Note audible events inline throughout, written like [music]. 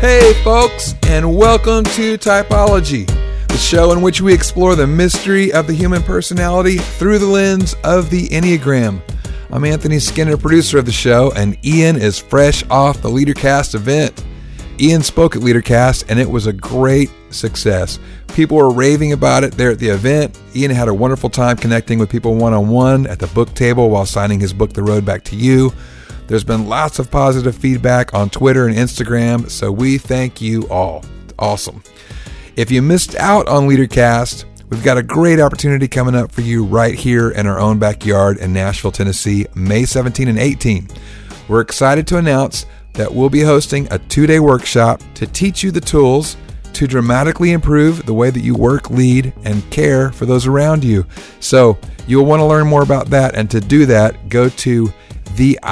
Hey, folks, and welcome to Typology, the show in which we explore the mystery of the human personality through the lens of the Enneagram. I'm Anthony Skinner, producer of the show, and Ian is fresh off the LeaderCast event. Ian spoke at LeaderCast, and it was a great success. People were raving about it there at the event. Ian had a wonderful time connecting with people one on one at the book table while signing his book, The Road Back to You. There's been lots of positive feedback on Twitter and Instagram, so we thank you all. Awesome. If you missed out on LeaderCast, we've got a great opportunity coming up for you right here in our own backyard in Nashville, Tennessee, May 17 and 18. We're excited to announce that we'll be hosting a two day workshop to teach you the tools to dramatically improve the way that you work, lead, and care for those around you. So, you'll want to learn more about that. And to do that, go to theix.co.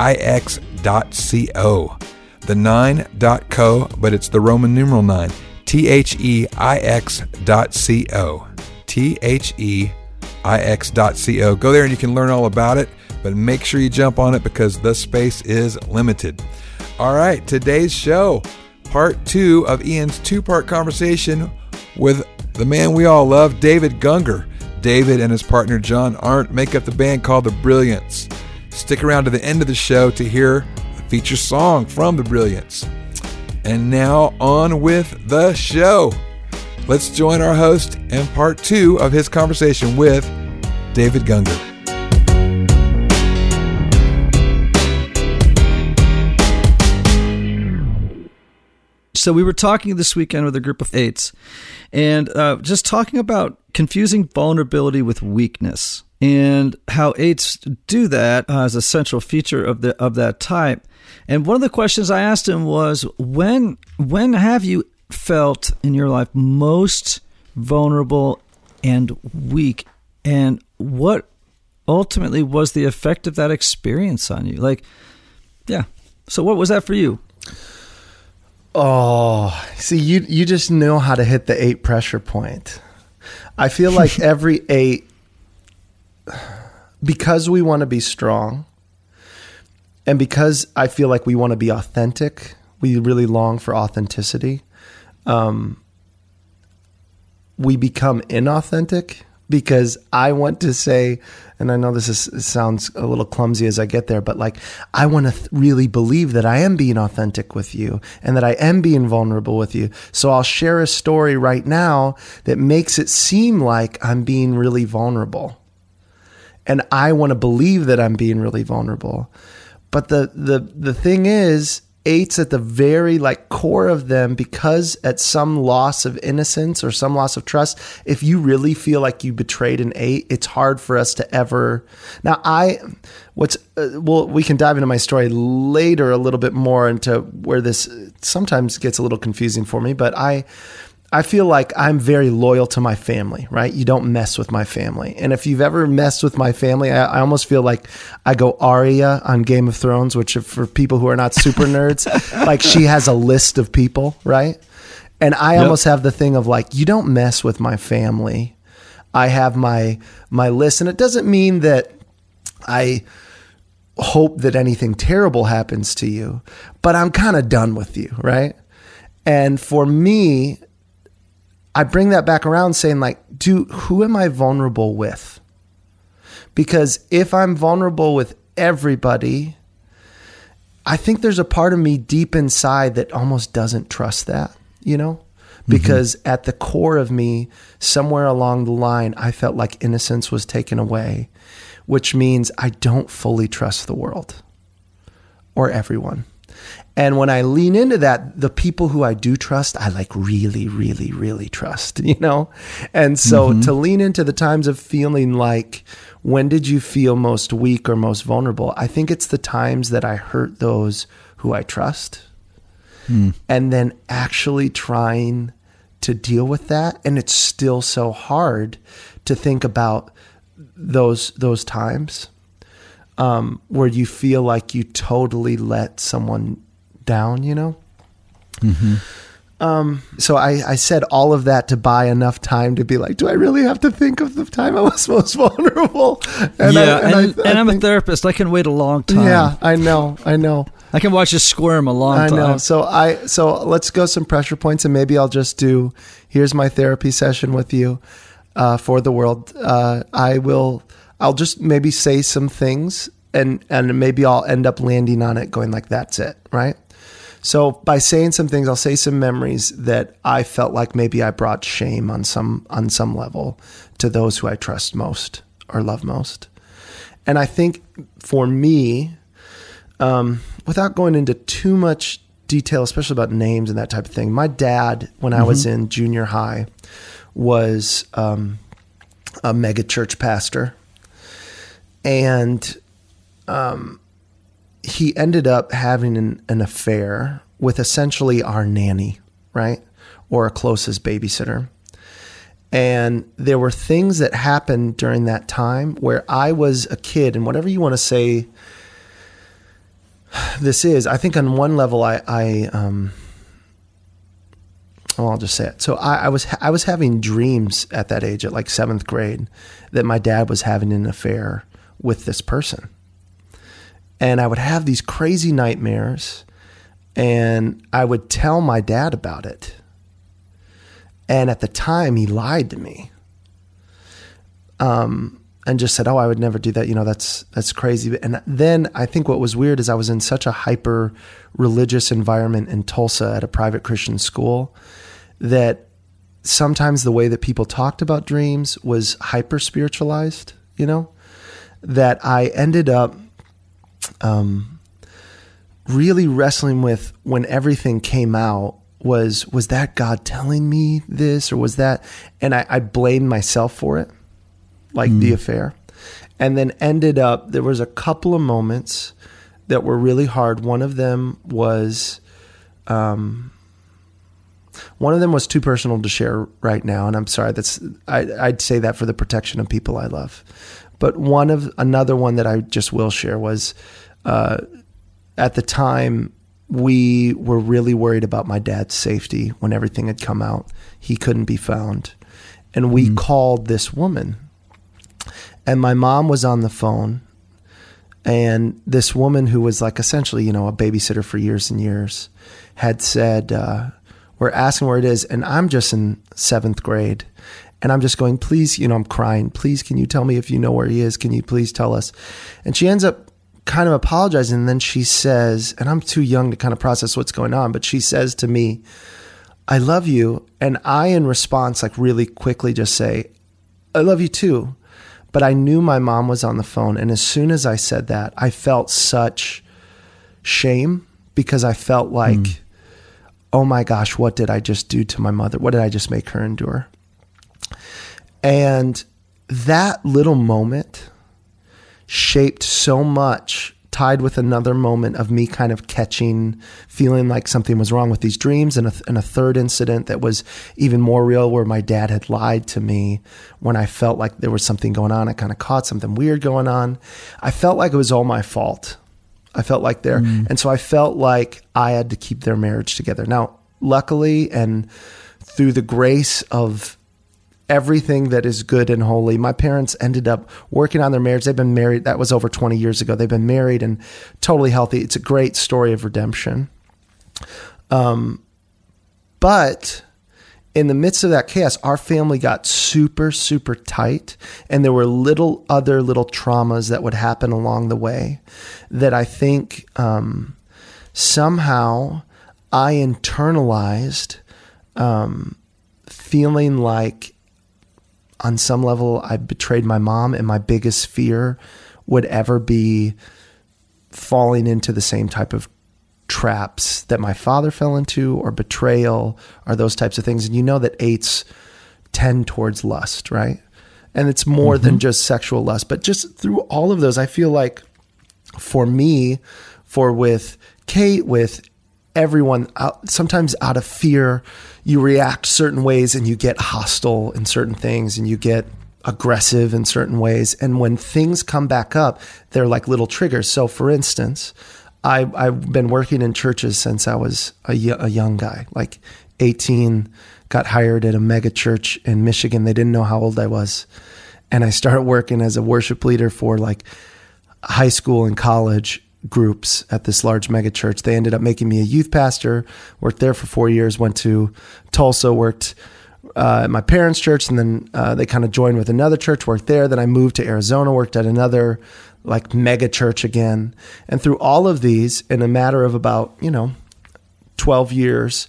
The 9.co, but it's the Roman numeral 9. T H E I X dot C O. T H E I X dot C O. Go there and you can learn all about it, but make sure you jump on it because the space is limited. All right, today's show, part two of Ian's two part conversation with the man we all love, David Gungor. David and his partner John Arndt make up the band called The Brilliance. Stick around to the end of the show to hear a feature song from The Brilliance. And now on with the show. Let's join our host in part two of his conversation with David Gungor. So we were talking this weekend with a group of eights, and uh, just talking about confusing vulnerability with weakness and how eights do that uh, as a central feature of the of that type. And one of the questions I asked him was when when have you felt in your life most vulnerable and weak? And what ultimately was the effect of that experience on you? Like yeah. So what was that for you? Oh see you you just know how to hit the eight pressure point. I feel like every eight because we want to be strong and because I feel like we want to be authentic, we really long for authenticity. Um, we become inauthentic because I want to say, and I know this is, sounds a little clumsy as I get there, but like I want to th- really believe that I am being authentic with you and that I am being vulnerable with you. So I'll share a story right now that makes it seem like I'm being really vulnerable and I want to believe that I'm being really vulnerable. But the the the thing is, eights at the very like core of them because at some loss of innocence or some loss of trust if you really feel like you betrayed an eight it's hard for us to ever now i what's uh, well we can dive into my story later a little bit more into where this sometimes gets a little confusing for me but i I feel like I'm very loyal to my family, right? You don't mess with my family. And if you've ever messed with my family, I, I almost feel like I go Arya on Game of Thrones, which for people who are not super nerds, [laughs] like she has a list of people, right? And I yep. almost have the thing of like, you don't mess with my family. I have my my list, and it doesn't mean that I hope that anything terrible happens to you, but I'm kind of done with you, right? And for me, I bring that back around saying like, do who am I vulnerable with? Because if I'm vulnerable with everybody, I think there's a part of me deep inside that almost doesn't trust that, you know? Mm-hmm. Because mm-hmm. at the core of me, somewhere along the line, I felt like innocence was taken away, which means I don't fully trust the world or everyone. And when I lean into that, the people who I do trust, I like really, really, really trust, [laughs] you know? And so mm-hmm. to lean into the times of feeling like, when did you feel most weak or most vulnerable? I think it's the times that I hurt those who I trust. Mm. And then actually trying to deal with that. And it's still so hard to think about those those times um, where you feel like you totally let someone down, you know? Mm-hmm. Um, so I, I said all of that to buy enough time to be like, do I really have to think of the time I was [laughs] most vulnerable? And yeah, I, and, and, I, and I am a therapist. I can wait a long time. Yeah, I know, I know. I can watch you squirm a long I time. I know. So I so let's go some pressure points, and maybe I'll just do. Here's my therapy session with you uh, for the world. Uh, I will. I'll just maybe say some things, and and maybe I'll end up landing on it, going like, "That's it," right? So by saying some things, I'll say some memories that I felt like maybe I brought shame on some on some level to those who I trust most or love most. And I think for me, um, without going into too much detail, especially about names and that type of thing, my dad, when mm-hmm. I was mm-hmm. in junior high, was um, a mega church pastor, and um, he ended up having an, an affair with essentially our nanny, right? Or a closest babysitter. And there were things that happened during that time where I was a kid, and whatever you want to say this is, I think on one level, I, I um, well, I'll just say it. So I, I was I was having dreams at that age, at like seventh grade, that my dad was having an affair with this person, and I would have these crazy nightmares and I would tell my dad about it. And at the time he lied to me. Um, and just said, "Oh, I would never do that." You know, that's that's crazy. And then I think what was weird is I was in such a hyper religious environment in Tulsa at a private Christian school that sometimes the way that people talked about dreams was hyper spiritualized. You know, that I ended up um, really wrestling with when everything came out was was that God telling me this or was that and I, I blamed myself for it, like mm. the affair. And then ended up there was a couple of moments that were really hard. One of them was um one of them was too personal to share right now, and I'm sorry. That's I, I'd say that for the protection of people I love. But one of another one that I just will share was uh, at the time we were really worried about my dad's safety when everything had come out. He couldn't be found, and we mm-hmm. called this woman, and my mom was on the phone. And this woman, who was like essentially, you know, a babysitter for years and years, had said, uh, We're asking where it is. And I'm just in seventh grade. And I'm just going, please, you know, I'm crying. Please, can you tell me if you know where he is? Can you please tell us? And she ends up kind of apologizing. And then she says, and I'm too young to kind of process what's going on, but she says to me, I love you. And I, in response, like really quickly just say, I love you too. But I knew my mom was on the phone. And as soon as I said that, I felt such shame because I felt like, mm. oh my gosh, what did I just do to my mother? What did I just make her endure? And that little moment shaped so much tied with another moment of me kind of catching, feeling like something was wrong with these dreams, and a, and a, third incident that was even more real where my dad had lied to me when I felt like there was something going on. I kind of caught something weird going on. I felt like it was all my fault. I felt like there. Mm. And so I felt like I had to keep their marriage together. Now, luckily, and through the grace of everything that is good and holy. My parents ended up working on their marriage. They've been married. That was over 20 years ago. They've been married and totally healthy. It's a great story of redemption. Um, but in the midst of that chaos, our family got super, super tight. And there were little other little traumas that would happen along the way that I think um, somehow I internalized um, feeling like on some level, I betrayed my mom, and my biggest fear would ever be falling into the same type of traps that my father fell into or betrayal or those types of things. And you know that eights tend towards lust, right? And it's more than mm-hmm. just sexual lust, but just through all of those, I feel like for me, for with Kate, with everyone, out, sometimes out of fear, you react certain ways and you get hostile in certain things and you get aggressive in certain ways. And when things come back up, they're like little triggers. So, for instance, I, I've been working in churches since I was a young guy, like 18, got hired at a mega church in Michigan. They didn't know how old I was. And I started working as a worship leader for like high school and college groups at this large mega church. They ended up making me a youth pastor, worked there for four years, went to Tulsa, worked uh, at my parents' church, and then uh, they kind of joined with another church, worked there. Then I moved to Arizona, worked at another like mega church again. And through all of these, in a matter of about, you know, 12 years,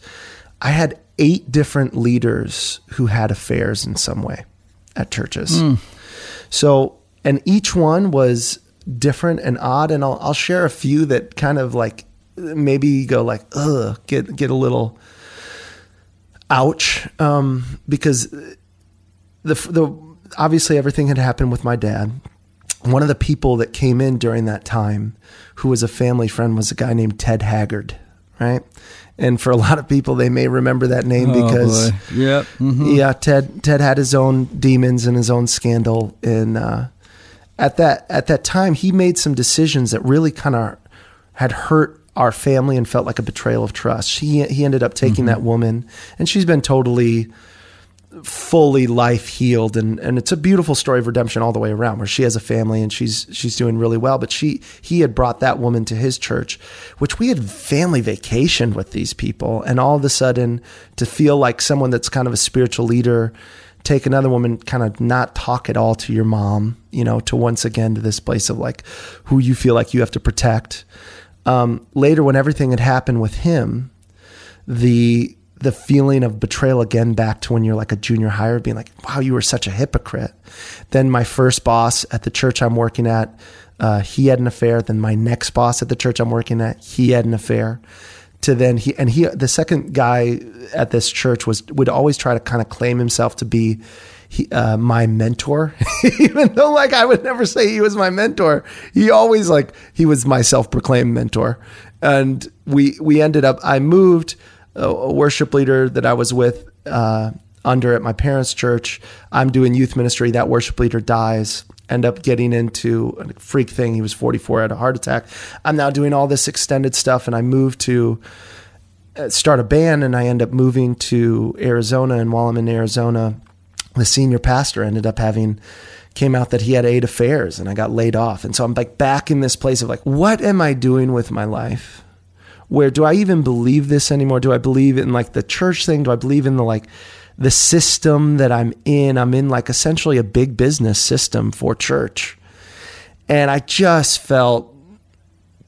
I had eight different leaders who had affairs in some way at churches. So, and each one was different and odd. And I'll, I'll share a few that kind of like maybe go like, ugh, get, get a little ouch. Um, because the, the, obviously everything had happened with my dad. One of the people that came in during that time who was a family friend was a guy named Ted Haggard, right? And for a lot of people, they may remember that name because oh, boy. yep. Mhm. yeah, Ted Ted had his own demons and his own scandal, and uh, at that at that time, he made some decisions that really kind of had hurt our family and felt like a betrayal of trust. He he ended up taking mm-hmm. that woman, and she's been totally fully life healed and and it's a beautiful story of redemption all the way around where she has a family and she's she's doing really well. But she he had brought that woman to his church which we had family vacation with these people. And all of a sudden to feel like someone that's kind of a spiritual leader take another woman kind of not talk at all to your mom you know to once again to this place of like who you feel like you have to protect. Um, later when everything had happened with him the the feeling of betrayal again back to when you're like a junior hire being like wow you were such a hypocrite. Then my first boss at the church i'm working at uh, he had an affair. Then my next boss at the church i'm working at he had an affair to then he and he the second guy at this church was would always try to kind of claim himself to be he, uh, my mentor, [laughs] even though like I would never say he was my mentor. He always like he was my self-proclaimed mentor, and we we ended up. I moved a, a worship leader that I was with uh, under at my parents' church. I'm doing youth ministry. That worship leader dies. End up getting into a freak thing. He was 44, had a heart attack. I'm now doing all this extended stuff, and I moved to uh, start a band, and I end up moving to Arizona. And while I'm in Arizona, the senior pastor ended up having came out that he had eight affairs and I got laid off. And so I'm like back in this place of like, what am I doing with my life? Where do I even believe this anymore? Do I believe in like the church thing? Do I believe in the like the system that I'm in? I'm in like essentially a big business system for church. And I just felt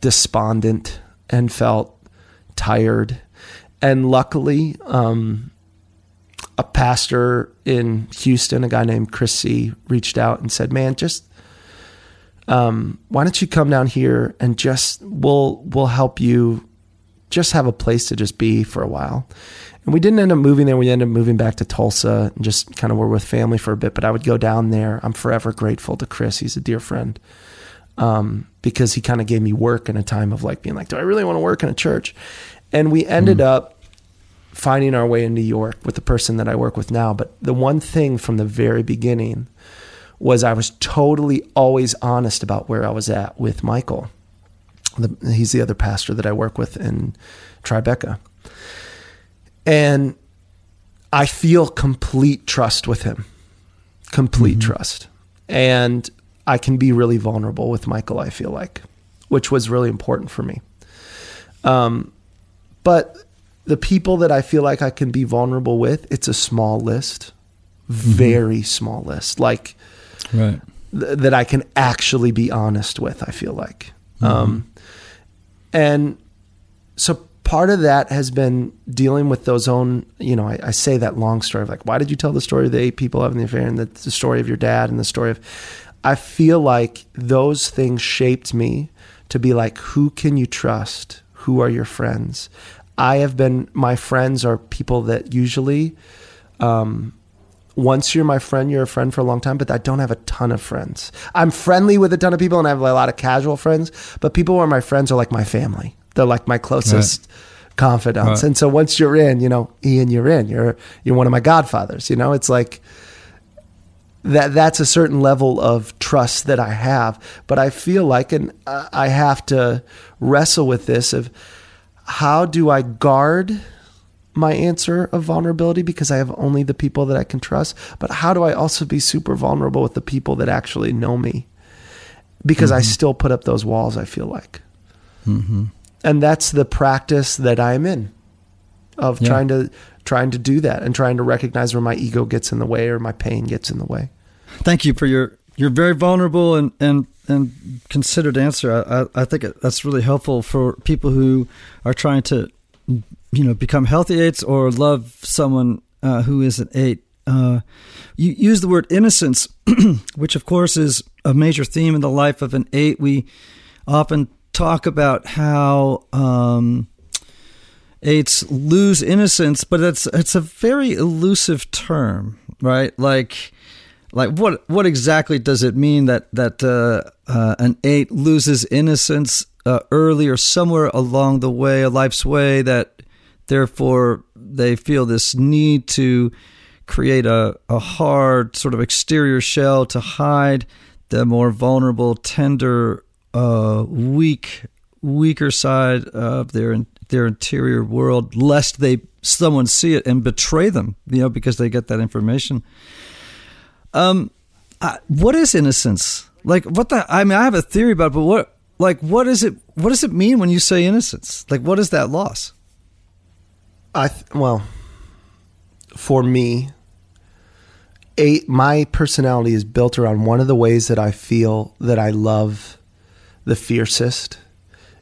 despondent and felt tired. And luckily, um, a pastor in Houston, a guy named Chris Seay, reached out and said, "Man, just um, why don't you come down here and just we'll we'll help you just have a place to just be for a while." And we didn't end up moving there. We ended up moving back to Tulsa and just kind of were with family for a bit. But I would go down there. I'm forever grateful to Chris. He's a dear friend um, because he kind of gave me work in a time of like being like, "Do I really want to work in a church?" And we ended up finding our way in New York with the person that I work with now. But the one thing from the very beginning was I was totally always honest about where I was at with Michael. The, he's the other pastor that I work with in Tribeca. And I feel complete trust with him, complete trust. And I can be really vulnerable with Michael, I feel like, which was really important for me. Um, but the people that I feel like I can be vulnerable with, it's a small list, very small list, like Right. th- that I can actually be honest with. I feel like, um, and so part of that has been dealing with those own. You know, I, I say that long story of like, why did you tell the story of the eight people having the affair and the, the story of your dad and the story of. I feel like those things shaped me to be like, who can you trust? who are your friends. I have been, my friends are people that usually, um, once you're my friend, you're a friend for a long time, but I don't have a ton of friends. I'm friendly with a ton of people and I have a lot of casual friends, but people who are my friends are like my family. They're like my closest right. confidants. Right. And so once you're in, you know, Ian, you're in. You're you're one of my godfathers, you know? It's like that that's a certain level of trust that I have, but I feel like and I have to wrestle with this of how do I guard my answer of vulnerability because I have only the people that I can trust, but how do I also be super vulnerable with the people that actually know me? Because mm-hmm. I still put up those walls, I feel like. Mm-hmm. And that's the practice that I'm in of yeah. trying to trying to do that and trying to recognize where my ego gets in the way or my pain gets in the way. Thank you for your your very vulnerable and and and considered answer. I, I, I think that's really helpful for people who are trying to, you know, become healthy eights or love someone uh, who is an eight. Uh, you use the word innocence, [clears throat] which of course is a major theme in the life of an eight. We often talk about how um, eights lose innocence, but it's it's a very elusive term, right? Like like what what exactly does it mean that that uh, uh, an eight loses innocence uh, early or somewhere along the way, a life's way, that therefore they feel this need to create a, a hard sort of exterior shell to hide the more vulnerable, tender, uh, weak, weaker side of their their interior world, lest they someone see it and betray them, you know, because they get that information. Um, uh, what is innocence? Like, what the? I mean, I have a theory about, it, but what? Like, what is it? What does it mean when you say innocence? Like, what is that loss? I th- well, for me, a my personality is built around one of the ways that I feel that I love the fiercest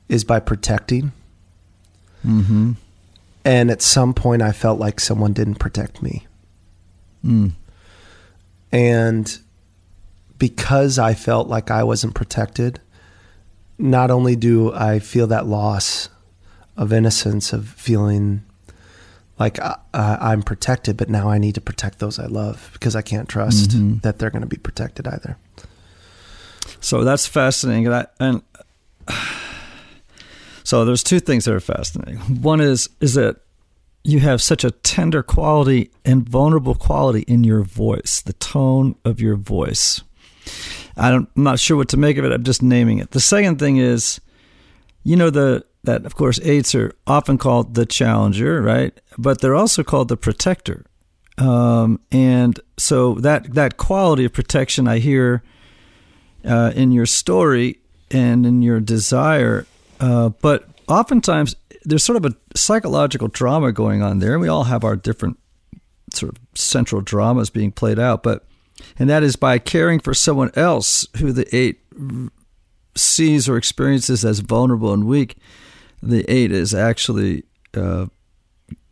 is by protecting. Mm-hmm. And at some point, I felt like someone didn't protect me. Mm. And because I felt like I wasn't protected, not only do I feel that loss of innocence, of feeling like uh, I'm protected, but now I need to protect those I love because I can't trust mm-hmm. that they're going to be protected either. So that's fascinating. And, I, and [sighs] so there's two things that are fascinating. One is is that you have such a tender quality and vulnerable quality in your voice, the tone of your voice. I don't, I'm not sure what to make of it. I'm just naming it. The second thing is, you know, the that of course eights are often called the challenger, right? But they're also called the protector. Um, and so that that quality of protection I hear uh, in your story and in your desire, uh, but oftentimes there's sort of a psychological drama going on there, and we all have our different sort of central dramas being played out. But and that is by caring for someone else who the eight sees or experiences as vulnerable and weak. The eight is actually uh,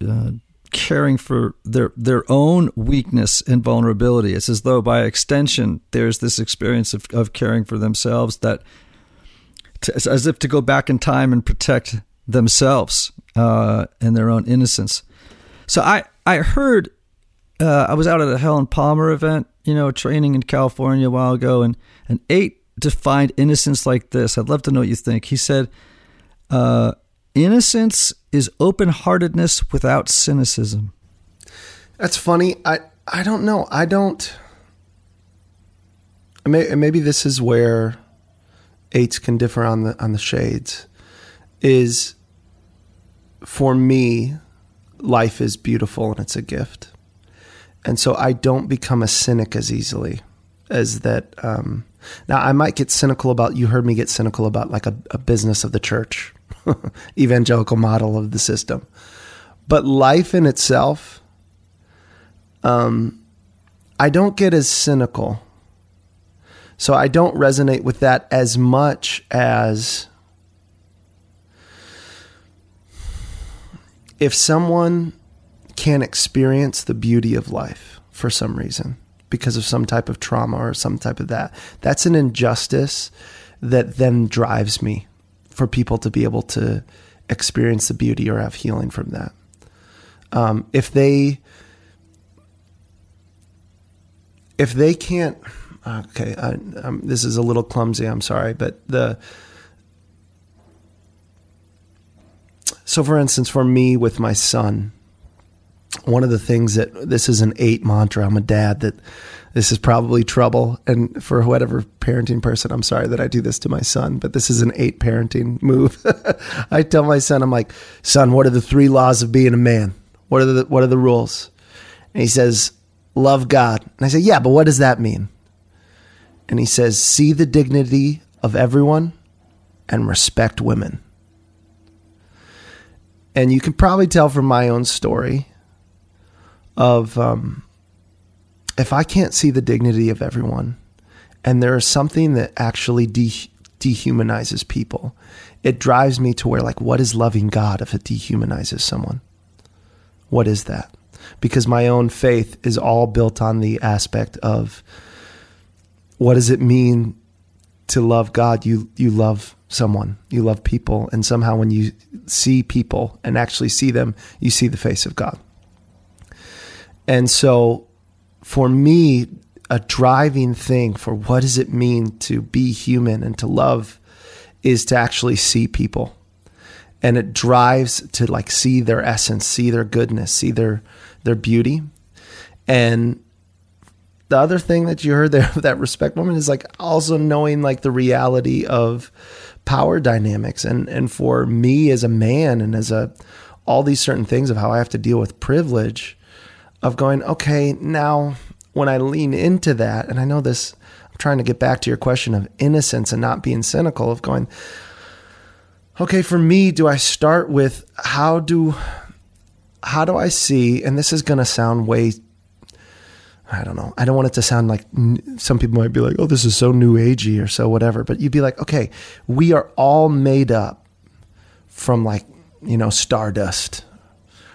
uh, caring for their their own weakness and vulnerability. It's as though, by extension, there's this experience of, of caring for themselves that, to, as if to go back in time and protect themselves uh, and their own innocence. So I I heard uh, I was out at a Helen Palmer event, you know, training in California a while ago, and an eight defined innocence like this. I'd love to know what you think. He said, uh, "Innocence is open heartedness without cynicism." That's funny. I I don't know. I don't. Maybe this is where eights can differ on the on the shades is for me, life is beautiful and it's a gift. And so I don't become a cynic as easily as that. Um, now, I might get cynical about, you heard me get cynical about like a, a business of the church, [laughs] evangelical model of the system. But life in itself, um, I don't get as cynical. So I don't resonate with that as much as if someone can't experience the beauty of life for some reason because of some type of trauma or some type of that, that's an injustice that then drives me for people to be able to experience the beauty or have healing from that. Um, if they if they can't okay I, um, this is a little clumsy i'm sorry but the so for instance for me with my son one of the things that this is an eight mantra i'm a dad that this is probably trouble and for whatever parenting person i'm sorry that i do this to my son but this is an eight parenting move [laughs] i tell my son i'm like son what are the three laws of being a man what are the what are the rules and he says love God. And I say, yeah, but what does that mean? And he says, see the dignity of everyone and respect women. And you can probably tell from my own story of um, if I can't see the dignity of everyone, and there is something that actually de- dehumanizes people, it drives me to where, like, what is loving God if it dehumanizes someone? What is that? because my own faith is all built on the aspect of what does it mean to love God? You you love someone, you love people, and somehow when you see people and actually see them, you see the face of God. And so, for me, a driving thing for what does it mean to be human and to love is to actually see people and it drives to like see their essence see their goodness see their their beauty. And the other thing that you heard there that respect woman is like also knowing like the reality of power dynamics and and for me as a man and as a all these certain things of how I have to deal with privilege of going okay now when I lean into that and I know this I'm trying to get back to your question of innocence and not being cynical of going okay for me do I start with how do how do I see, and this is going to sound way, I don't know, I don't want it to sound like some people might be like, oh, this is so new agey or so whatever, but you'd be like, okay, we are all made up from like, you know, stardust.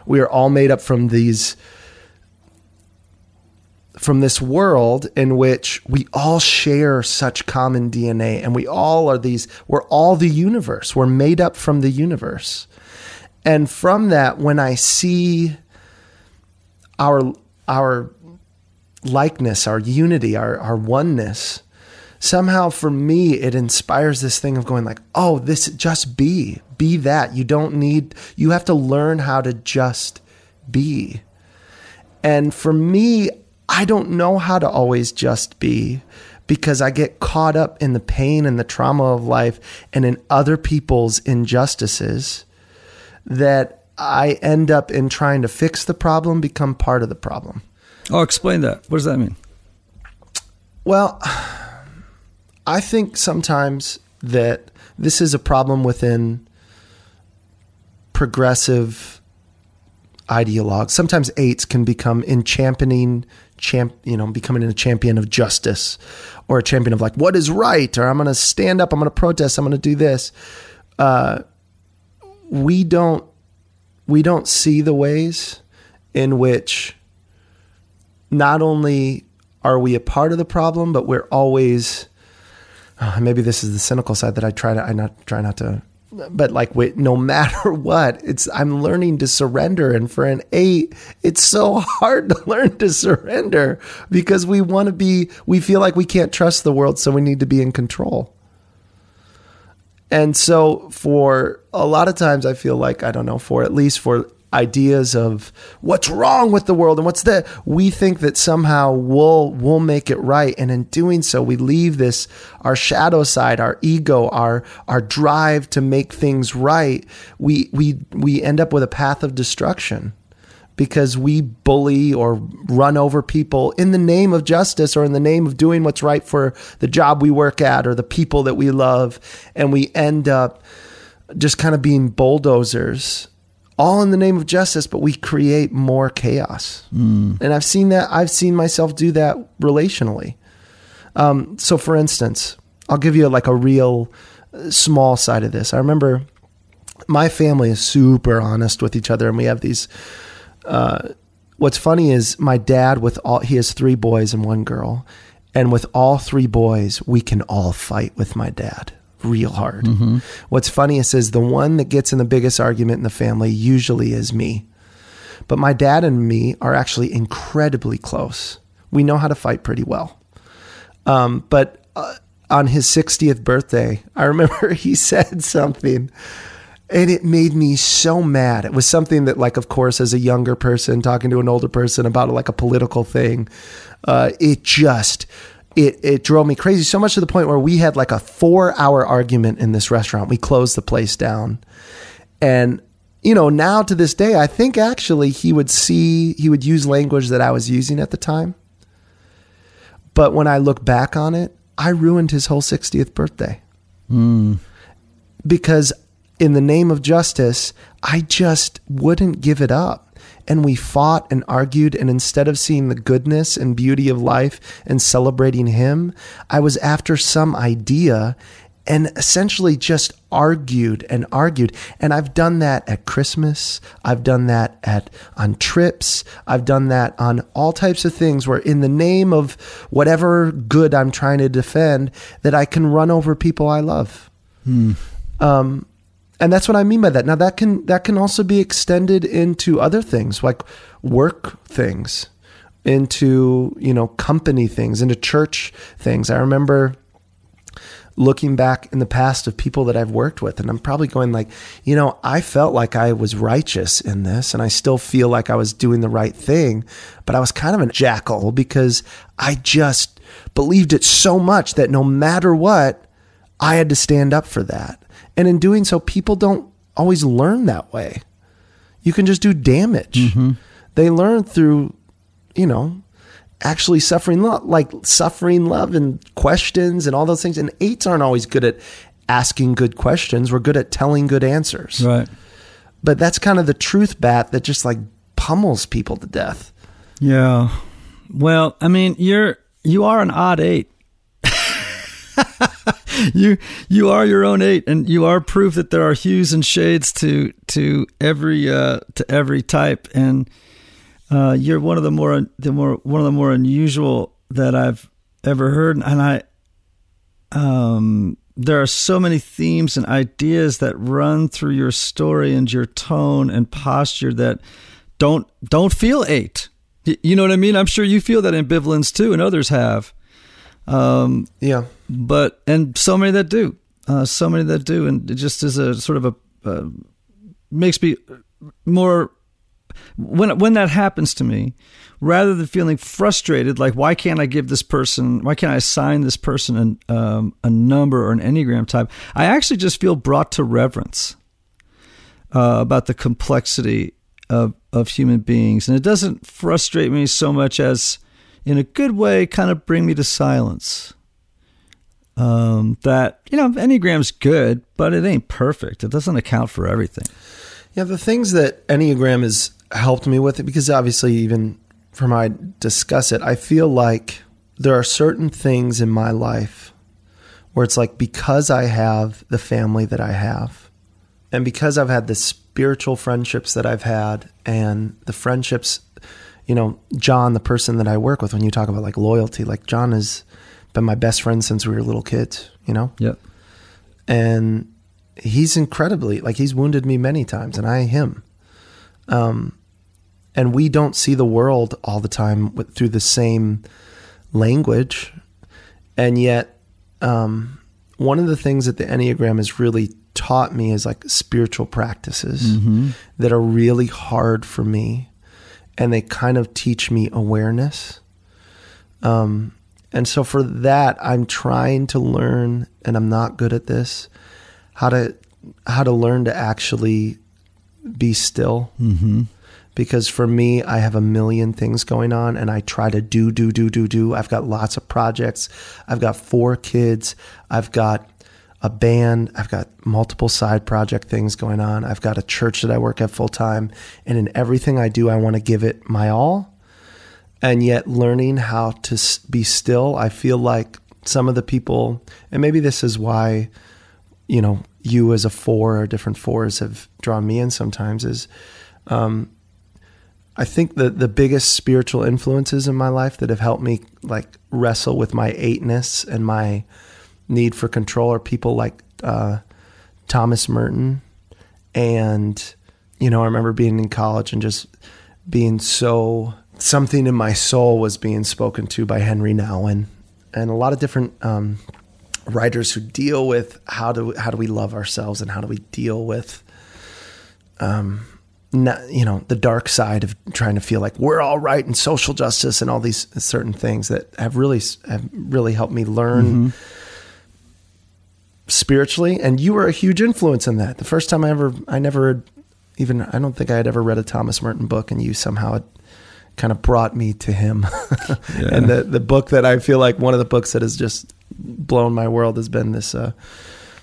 We are all made up from these, from this world in which we all share such common DNA and we all are these, we're all the universe. We're made up from the universe. And from that, when I see our our likeness, our unity, our, our oneness, somehow for me it inspires this thing of going like, oh, this just be. Be that. You don't need you have to learn how to just be. And for me, I don't know how to always just be because I get caught up in the pain and the trauma of life and in other people's injustices that I end up in trying to fix the problem become part of the problem. Oh, explain that. What does that mean? Well, I think sometimes that this is a problem within progressive ideologues. Sometimes eights can become in championing, champ, you know, becoming a champion of justice or a champion of like what is right, or I'm going to stand up, I'm going to protest, I'm going to do this. Uh, we don't we don't see the ways in which not only are we a part of the problem, but we're always uh, maybe this is the cynical side that I try to I not try not to but like no [laughs] matter what, it's I'm learning to surrender and for an 8, it's so hard to learn to surrender because we want to be we feel like we can't trust the world so we need to be in control. And so for a lot of times I feel like I don't know for at least for ideas of what's wrong with the world and what's the we think that somehow we'll we'll make it right and in doing so we leave this our shadow side our ego our our drive to make things right we we we end up with a path of destruction because we bully or run over people in the name of justice or in the name of doing what's right for the job we work at or the people that we love. And we end up just kind of being bulldozers, all in the name of justice, but we create more chaos. Mm. And I've seen that, I've seen myself do that relationally. Um, so, for instance, I'll give you like a real uh, small side of this. I remember my family is super honest with each other, and we have these uh, what's funny is my dad with all he has three boys and one girl, and with all three boys, we can all fight with my dad. Real hard. What's funniest is the one that gets in the biggest argument in the family usually is me. But my dad and me are actually incredibly close. We know how to fight pretty well. Um, but uh, on his 60th birthday, I [laughs] remember he said something and it made me so mad. It was something that, like, of course, as a younger person talking to an older person about like a political thing, uh, it just it it drove me crazy so much to the point where we had like a four hour argument in this restaurant. We closed the place down, and you know now to this day, I think actually he would see he would use language that I was using at the time. But when I look back on it, I ruined his whole 60th birthday. Hmm. Because in the name of justice, I just wouldn't give it up. And we fought and argued. And instead of seeing the goodness and beauty of life and celebrating him, I was after some idea and essentially just argued and argued. And I've done that at Christmas. I've done that at on trips. I've done that on all types of things where in the name of whatever good I'm trying to defend, that I can run over people I love. Um, and that's what I mean by that. Now that can that can also be extended into other things like work things, into you know company things, into church things. I remember looking back in the past of people that I've worked with, and I'm probably going like, you know, I felt like I was righteous in this, and I still feel like I was doing the right thing, but I was kind of a jackal because I just believed it so much that no matter what, I had to stand up for that. And in doing so, people don't always learn that way. You can just do damage. Mm-hmm. They learn through, you know, actually suffering love, like suffering love and questions and all those things. And eights aren't always good at asking good questions. We're good at telling good answers. Right. But that's kind of the truth bat that just like pummels people to death. Yeah. Well, I mean, you're you are an odd eight. [laughs] [laughs] you you are your own eight, and you are proof that there are hues and shades to to every uh, to every type, and uh, you're one of the more the more one of the more unusual that I've ever heard, and I um there are so many themes and ideas that run through your story and your tone and posture that don't don't feel eight. You know what I mean? I'm sure you feel that ambivalence too, and others have. Um, Yeah. but and so many that do, uh, so many that do, and it just is a sort of a uh, makes me more when when that happens to me, rather than feeling frustrated, like why can't I give this person, why can't I assign this person an, um, a number or an enneagram type? I actually just feel brought to reverence uh, about the complexity of of human beings, and it doesn't frustrate me so much as, in a good way, kind of bring me to silence. Um, that you know, enneagram's good, but it ain't perfect. It doesn't account for everything. Yeah, the things that Enneagram has helped me with it, because obviously, even from I discuss it, I feel like there are certain things in my life where it's like because I have the family that I have, and because I've had the spiritual friendships that I've had, and the friendships, you know, John, the person that I work with, when you talk about like loyalty, like John has been my best friend since we were little kids, you know? Yep. and he's incredibly like he's wounded me many times and I him. Um and we don't see the world all the time with, through the same language. And yet um one of the things that the Enneagram has really taught me is like spiritual practices that are really hard for me and they kind of teach me awareness. Um and so for that I'm trying to learn and I'm not good at this how to how to learn to actually be still. Mm-hmm. Because for me, I have a million things going on, and I try to do do do do do. I've got lots of projects. I've got four kids. I've got a band. I've got multiple side project things going on. I've got a church that I work at full time, and in everything I do, I want to give it my all. And yet, learning how to be still, I feel like some of the people, and maybe this is why you know, you as a four or different fours have drawn me in sometimes is um, I think that the biggest spiritual influences in my life that have helped me like wrestle with my eightness and my need for control are people like uh, Thomas Merton, and you know, I remember being in college and just being so something in my soul was being spoken to by Henri Nouwen and a lot of different um, writers who deal with how do how do we love ourselves and how do we deal with um, not, you know the dark side of trying to feel like we're all right and social justice and all these certain things that have really have really helped me learn mm-hmm. Spiritually and you were a huge influence in that the first time i ever i never even i don't think i had ever read a thomas merton book and you somehow kind of brought me to him [laughs] yeah. and the the book that i feel like one of the books that has just blown my world has been this uh,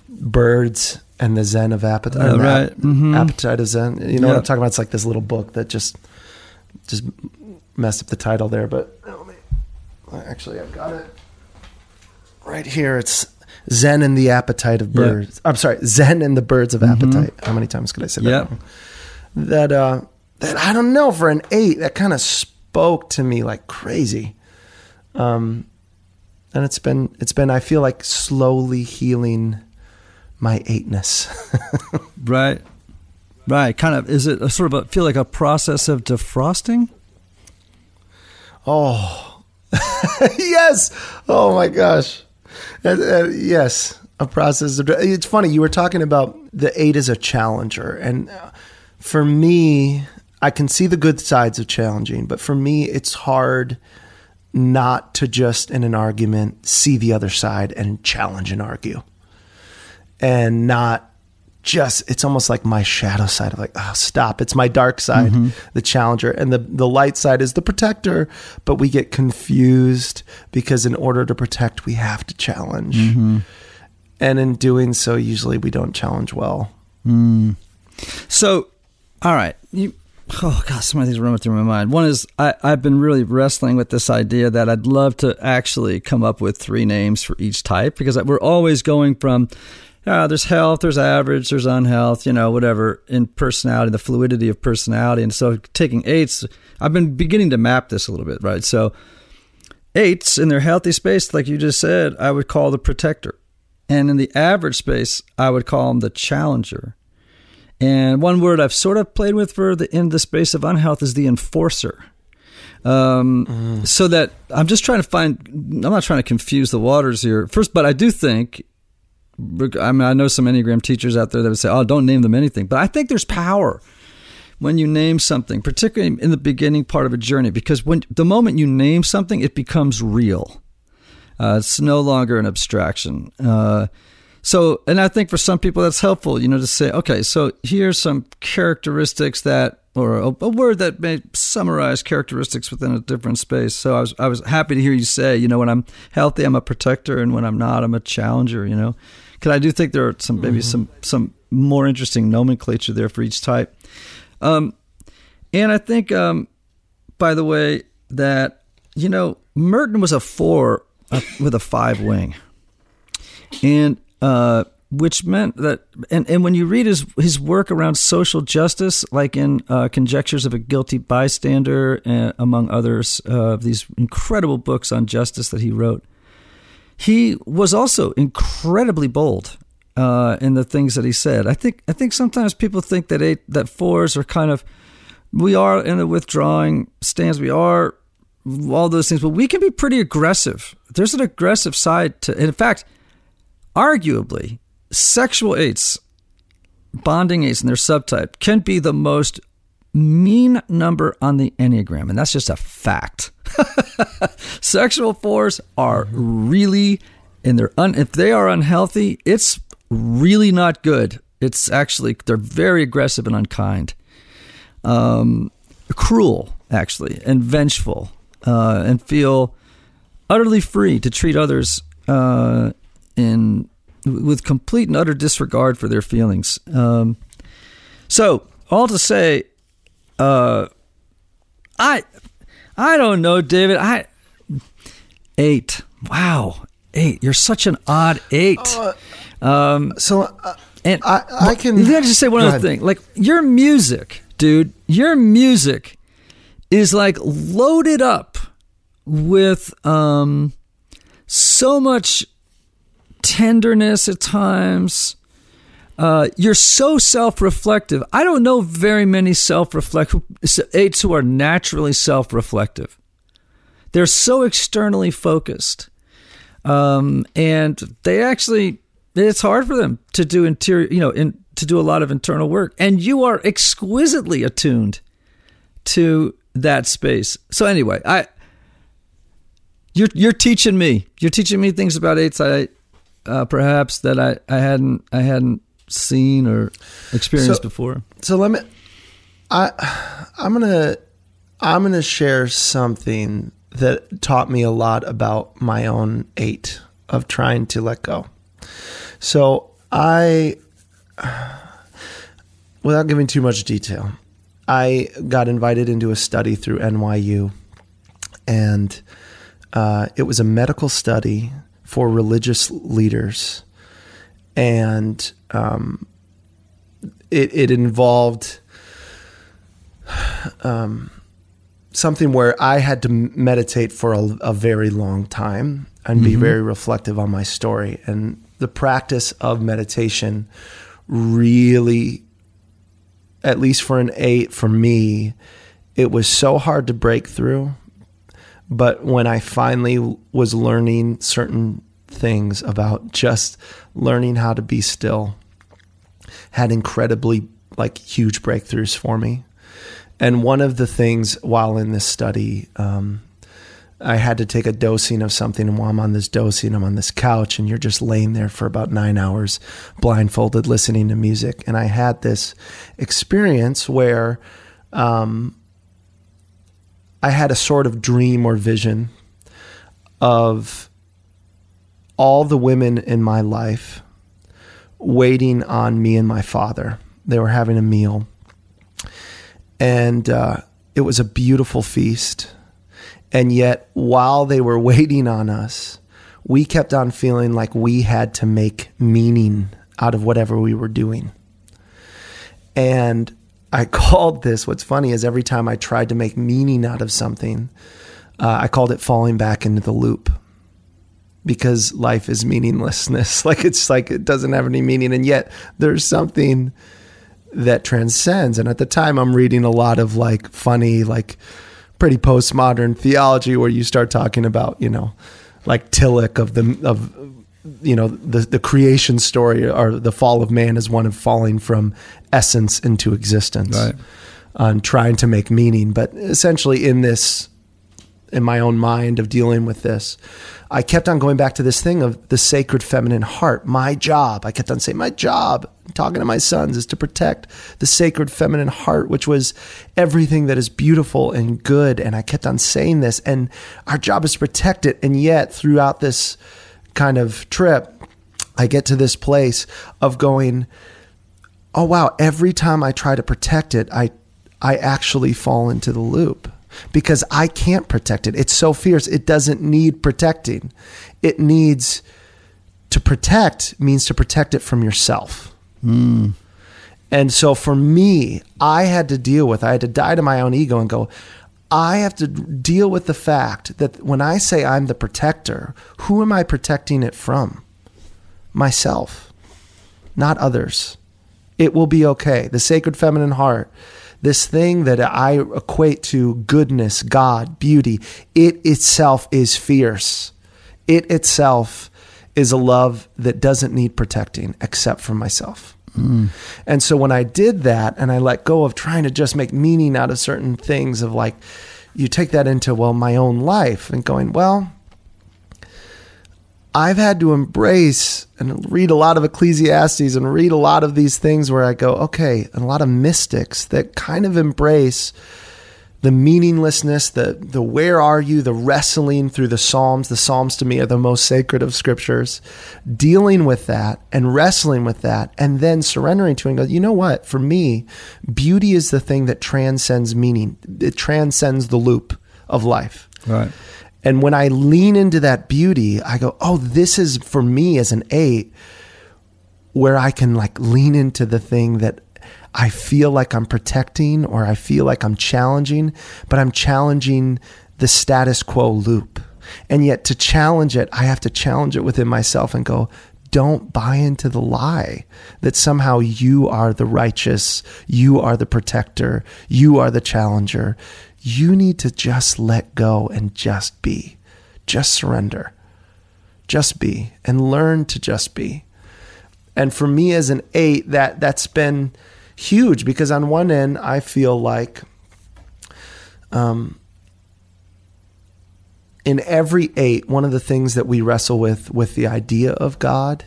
birds and the Zen of appetite. Uh, right. Mm-hmm. Appetite of Zen. You know what I'm talking about? It's like this little book that just just messed up the title there. But actually, I've got it right here. It's Zen and the Appetite of Birds. I'm sorry, Zen and the Birds of mm-hmm. Appetite. How many times could I say that? Yep. Wrong? That uh, that I don't know for an eight that kind of spoke to me like crazy. Um, and it's been it's been I feel like slowly healing my eightness. [laughs] right. Right. Kind of is it a sort of a feel like a process of defrosting? Oh. [laughs] yes. Oh my gosh. Uh, uh, yes, a process of it's funny you were talking about the 8 as a challenger and uh, for me I can see the good sides of challenging, but for me it's hard not to just in an argument see the other side and challenge and argue. And not just it's almost like my shadow side of like oh stop it's my dark side mm-hmm. the challenger and the the light side is the protector but we get confused because in order to protect we have to challenge mm-hmm. and in doing so usually we don't challenge well mm. so all right you oh god some of these running through my mind one is I, i've been really wrestling with this idea that i'd love to actually come up with three names for each type because we're always going from uh, there's health, there's average, there's unhealth, you know, whatever in personality, the fluidity of personality. And so taking eights, I've been beginning to map this a little bit, right? So eights in their healthy space, like you just said, I would call the protector. And in the average space, I would call them the challenger. And one word I've sort of played with for the in the space of unhealth is the enforcer. Um, mm. So that I'm just trying to find. I'm not trying to confuse the waters here. First, but I do think I mean, I know some Enneagram teachers out there that would say, oh, don't name them anything. But I think there's power when you name something, particularly in the beginning part of a journey, because when the moment you name something, it becomes real. Uh, it's no longer an abstraction. Uh, so, and I think for some people that's helpful, you know, to say, okay, so here's some characteristics that, or a, a, word that may summarize characteristics within a different space. So I was, I was happy to hear you say, you know, when I'm healthy, I'm a protector, and when I'm not, I'm a challenger. You know, because I do think there are some maybe mm-hmm. some some more interesting nomenclature there for each type. Um, and I think, um, by the way, that you know Merton was a four uh, with a five wing, and uh, which meant that, and, and when you read his his work around social justice, like in uh, Conjectures of a Guilty Bystander, uh, among others, uh, these incredible books on justice that he wrote he was also incredibly bold uh, in the things that he said. I think I think sometimes people think that eight that fours are kind of we are in a withdrawing stance. We are all those things, but we can be pretty aggressive. There's an aggressive side to. In fact, arguably, sexual eights, bonding eights, and their subtype can be the most mean number on the Enneagram, and that's just a fact. [laughs] Sexual fours are really, and they're un, if they are unhealthy, it's really not good. It's actually they're very aggressive and unkind, um, cruel actually, and vengeful, uh, and feel utterly free to treat others uh, in with complete and utter disregard for their feelings. Um, so all to say, uh, I I don't know, David. I eight. Wow, eight. You're such an odd eight. Uh, um, so, uh, and I, I can. Let me just say one other ahead. thing. Like your music, dude. Your music is like loaded up with um so much tenderness at times. Uh, you're so self-reflective. I don't know very many self-reflective eights who are naturally self-reflective. They're so externally focused, um, and they actually it's hard for them to do interior, you know, in, to do a lot of internal work. And you are exquisitely attuned to that space. So anyway, I you're you're teaching me. You're teaching me things about eights I uh, perhaps that I, I hadn't I hadn't seen or experienced So- before. So let me. I I'm gonna I'm gonna share something that taught me a lot about my own eight of trying to let go. So I, without giving too much detail, I got invited into a study through NYU, and uh, it was a medical study for religious leaders, and um, it, it involved um, something where I had to meditate for a, a very long time and be very reflective on my story. And the practice of meditation really, at least for an eight, for me, it was so hard to break through. But when I finally was learning certain things about just learning how to be still, had incredibly like huge breakthroughs for me. And one of the things while in this study, um, I had to take a dosing of something. And while I'm on this dosing, I'm on this couch, and you're just laying there for about nine hours, blindfolded, listening to music. And I had this experience where um, I had a sort of dream or vision of all the women in my life waiting on me and my father. They were having a meal. And uh, it was a beautiful feast. And yet, while they were [laughs] waiting on us, we kept on feeling like we had to make meaning out of whatever we were doing. And I [laughs] called this, what's funny is every time I tried to make meaning out of something, uh, I called it falling back into the loop because life is meaninglessness. [laughs] Like it's like it doesn't have any meaning. And yet there's something that transcends. And at the time, I'm reading a lot of like funny, like pretty postmodern theology where you start talking about, you know, like Tillich of the, of, you know, the, the creation story or the fall of man is one of falling from essence into existence Right. and trying to make meaning. But essentially, in this, in my own mind of dealing with this, I kept on going back to this thing of the sacred feminine heart. My job, I kept on saying, my job, talking to my sons, is to protect the sacred feminine heart, which was everything that is beautiful and good. And I kept on saying this, and our job is to protect it. And yet, throughout this kind of trip, I get to this place of going, oh wow every time i try to protect it i i actually fall into the loop because i can't protect it. It's so fierce it doesn't need protecting. It needs to protect means to protect it from yourself. Hmm. And so for me i had to deal with i had to die to my own ego and go i have to deal with the fact that when i say i'm the protector who am i protecting it from? Myself not others. It will be okay. The sacred feminine heart, this thing that I equate to goodness, God, beauty, it itself is fierce. It itself is a love that doesn't need protecting except for myself. Hmm. And so when I did that and I let go of trying to just make meaning out of certain things, of like, you take that into, well, my own life and going, well, I've had to embrace and read a lot of Ecclesiastes and read a lot of these things where I go, okay, and a lot of mystics that kind of embrace the meaninglessness, the the where are you, the wrestling through the Psalms. The Psalms to me are the most sacred of scriptures. Dealing with that and wrestling with that and then surrendering to it and go, you know what? For me, beauty is the thing that transcends meaning. It transcends the loop of life. Right. And when I lean into that beauty, I go, oh, this is for me as an eight, where I can like lean into the thing that I feel like I'm protecting or I feel like I'm challenging, but I'm challenging the status quo loop. And yet to challenge it, I have to challenge it within myself and go, don't buy into the lie that somehow you are the righteous, you are the protector, you are the challenger. You need to just let go and just be, just surrender, just be, and learn to just be. And for me as an eight, that that's been huge because on one end I feel like um, in every eight, one of the things that we wrestle with with the idea of God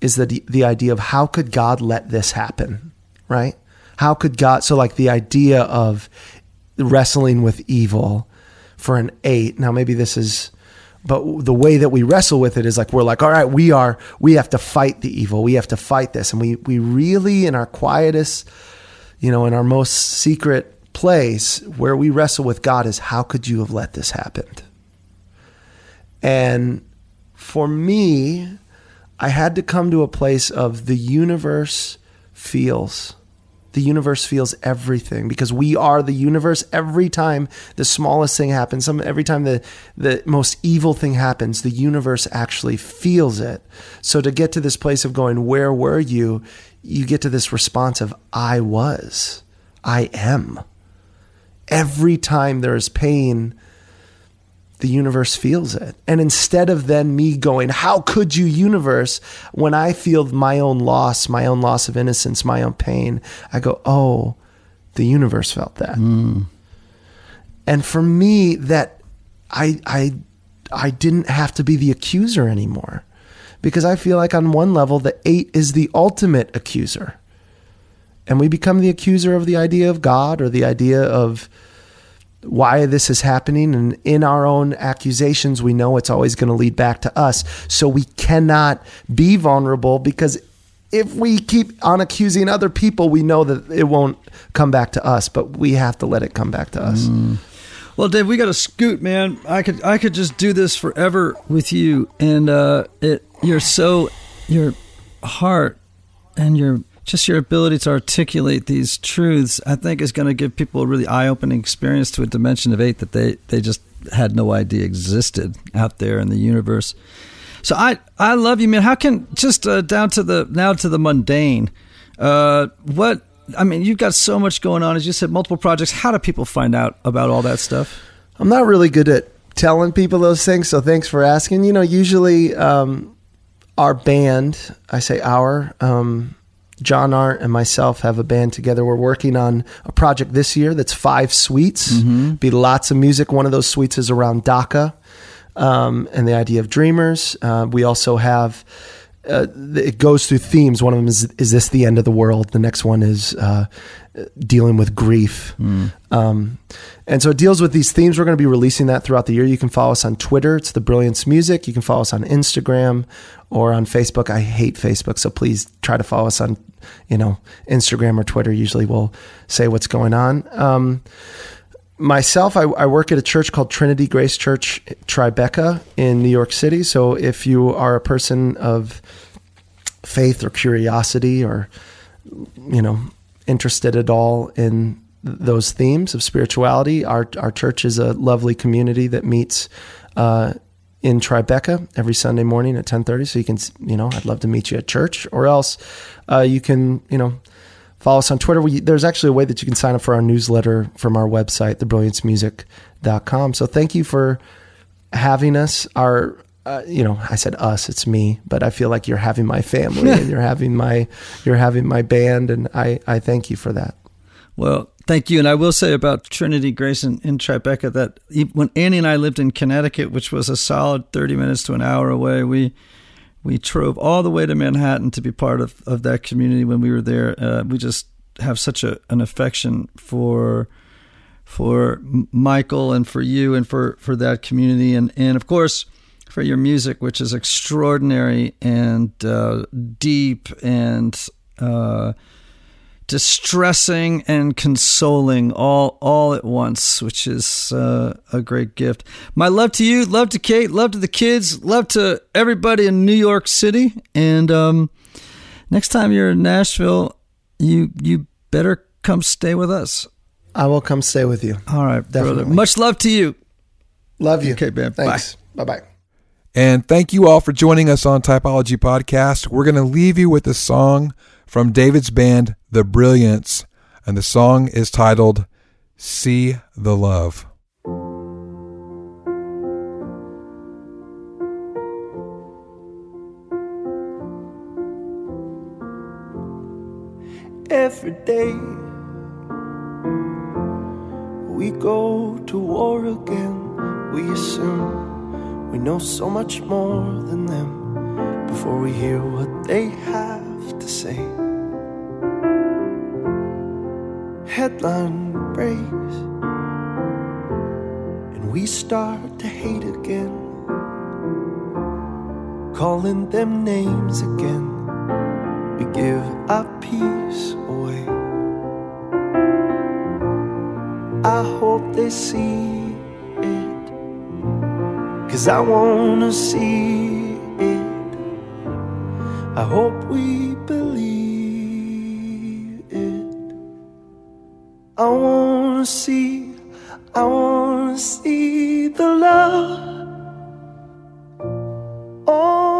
is that the, the idea of how could God let this happen, right? How could God? So like the idea of wrestling with evil for an eight. Now maybe this is but the way that we wrestle with it is like we're like all right we are we have to fight the evil. We have to fight this. And we we really in our quietest you know in our most secret place where we wrestle with god is how could you have let this happen? And for me i had to come to a place of the universe feels the universe feels everything because we are the universe. Every time the smallest thing happens some every time the the most evil thing happens the universe actually feels it. So to get to this place of going where were you? you get to this response of i was. I am. Every time there is pain the universe feels it. And instead of then me going, How could you, universe, when I feel my own loss, my own loss of innocence, my own pain, I go, Oh, the universe felt that. Mm. And for me, that I, I, I didn't have to be the accuser anymore because I feel like on one level, the eight is the ultimate accuser. And we become the accuser of the idea of God or the idea of, why this is happening. And in our own accusations, we know it's always going to lead back to us. So we cannot be vulnerable because if we keep on accusing other people, we know that it won't come back to us, but we have to let it come back to us. Mm. Well, Dave, we got to scoot, man. I could I could just do this forever with you, and uh, it you're so your heart and your just your ability to articulate these truths, I think, is going to give people a really eye-opening experience to a dimension of eight that they they just had no idea existed out there in the universe. So I I love you, man. How can just uh, down to the now to the mundane? Uh, what I mean, you've got so much going on. As you said, multiple projects. How do people find out about all that stuff? I'm not really good at telling people those things, so thanks for asking. You know, usually um, our band, I say our. Um, John Arndt and myself have a band together. We're working on a project this year that's five suites. Mm-hmm. Be lots of music. One of those suites is around DACA um, and the idea of dreamers. Uh, we also have. Uh, it goes through themes. One of them is is this the end of the world? The next one is uh, dealing with grief. Mm. Um, and so it deals with these themes. We're going to be releasing that throughout the year. You can follow us on Twitter. It's the Brilliance Music. You can follow us on Instagram or on Facebook. I hate Facebook, so please try to follow us on, you know, Instagram or Twitter. Usually we'll say what's going on. Um, myself, I, I, work at a church called Trinity Grace Church Tribeca in New York City. So if you are a person of faith or curiosity or, you know, interested at all in those themes of spirituality, our, our church is a lovely community that meets uh, in Tribeca every Sunday morning at 10:30 so you can you know I'd love to meet you at church. Or else uh, you can you know follow us on Twitter. We, there's actually a way that you can sign up for our newsletter from our website thebrilliancemusic.com so thank you for having us. Our uh, you know I said us it's me but I feel like you're having my family [laughs] and you're having my you're having my band and I I thank you for that. Well Thank you. And I will say about Trinity Grace in, in Tribeca that when Annie and I lived in Connecticut, which was a solid 30 minutes to an hour away, we we drove all the way to Manhattan to be part of, of that community when we were there. Uh, we just have such a, an affection for for Michael and for you and for, for that community and, and of course for your music, which is extraordinary and uh, deep and uh, distressing and consoling all all at once, which is uh, a great gift. My love to you, love to Kate, love to the kids, love to everybody in New York City. And um, next time you're in Nashville, you you better come stay with us. I will come stay with you. All right, Definitely. brother. Much love to you. Love you. Okay, man. Thanks. Bye bye. And thank you all for joining us on Typology Podcast. We're going to leave you with a song from David's band, The Brilliance, and the song is titled See the Love. Every day we go to war again, we assume we know so much more than them before we hear what they have left to say. Headline breaks, and we start to hate again, calling them names again. We give our peace away. I hope they see it, cause I wanna see it. I hope we I wanna see, I wanna see the love. Oh.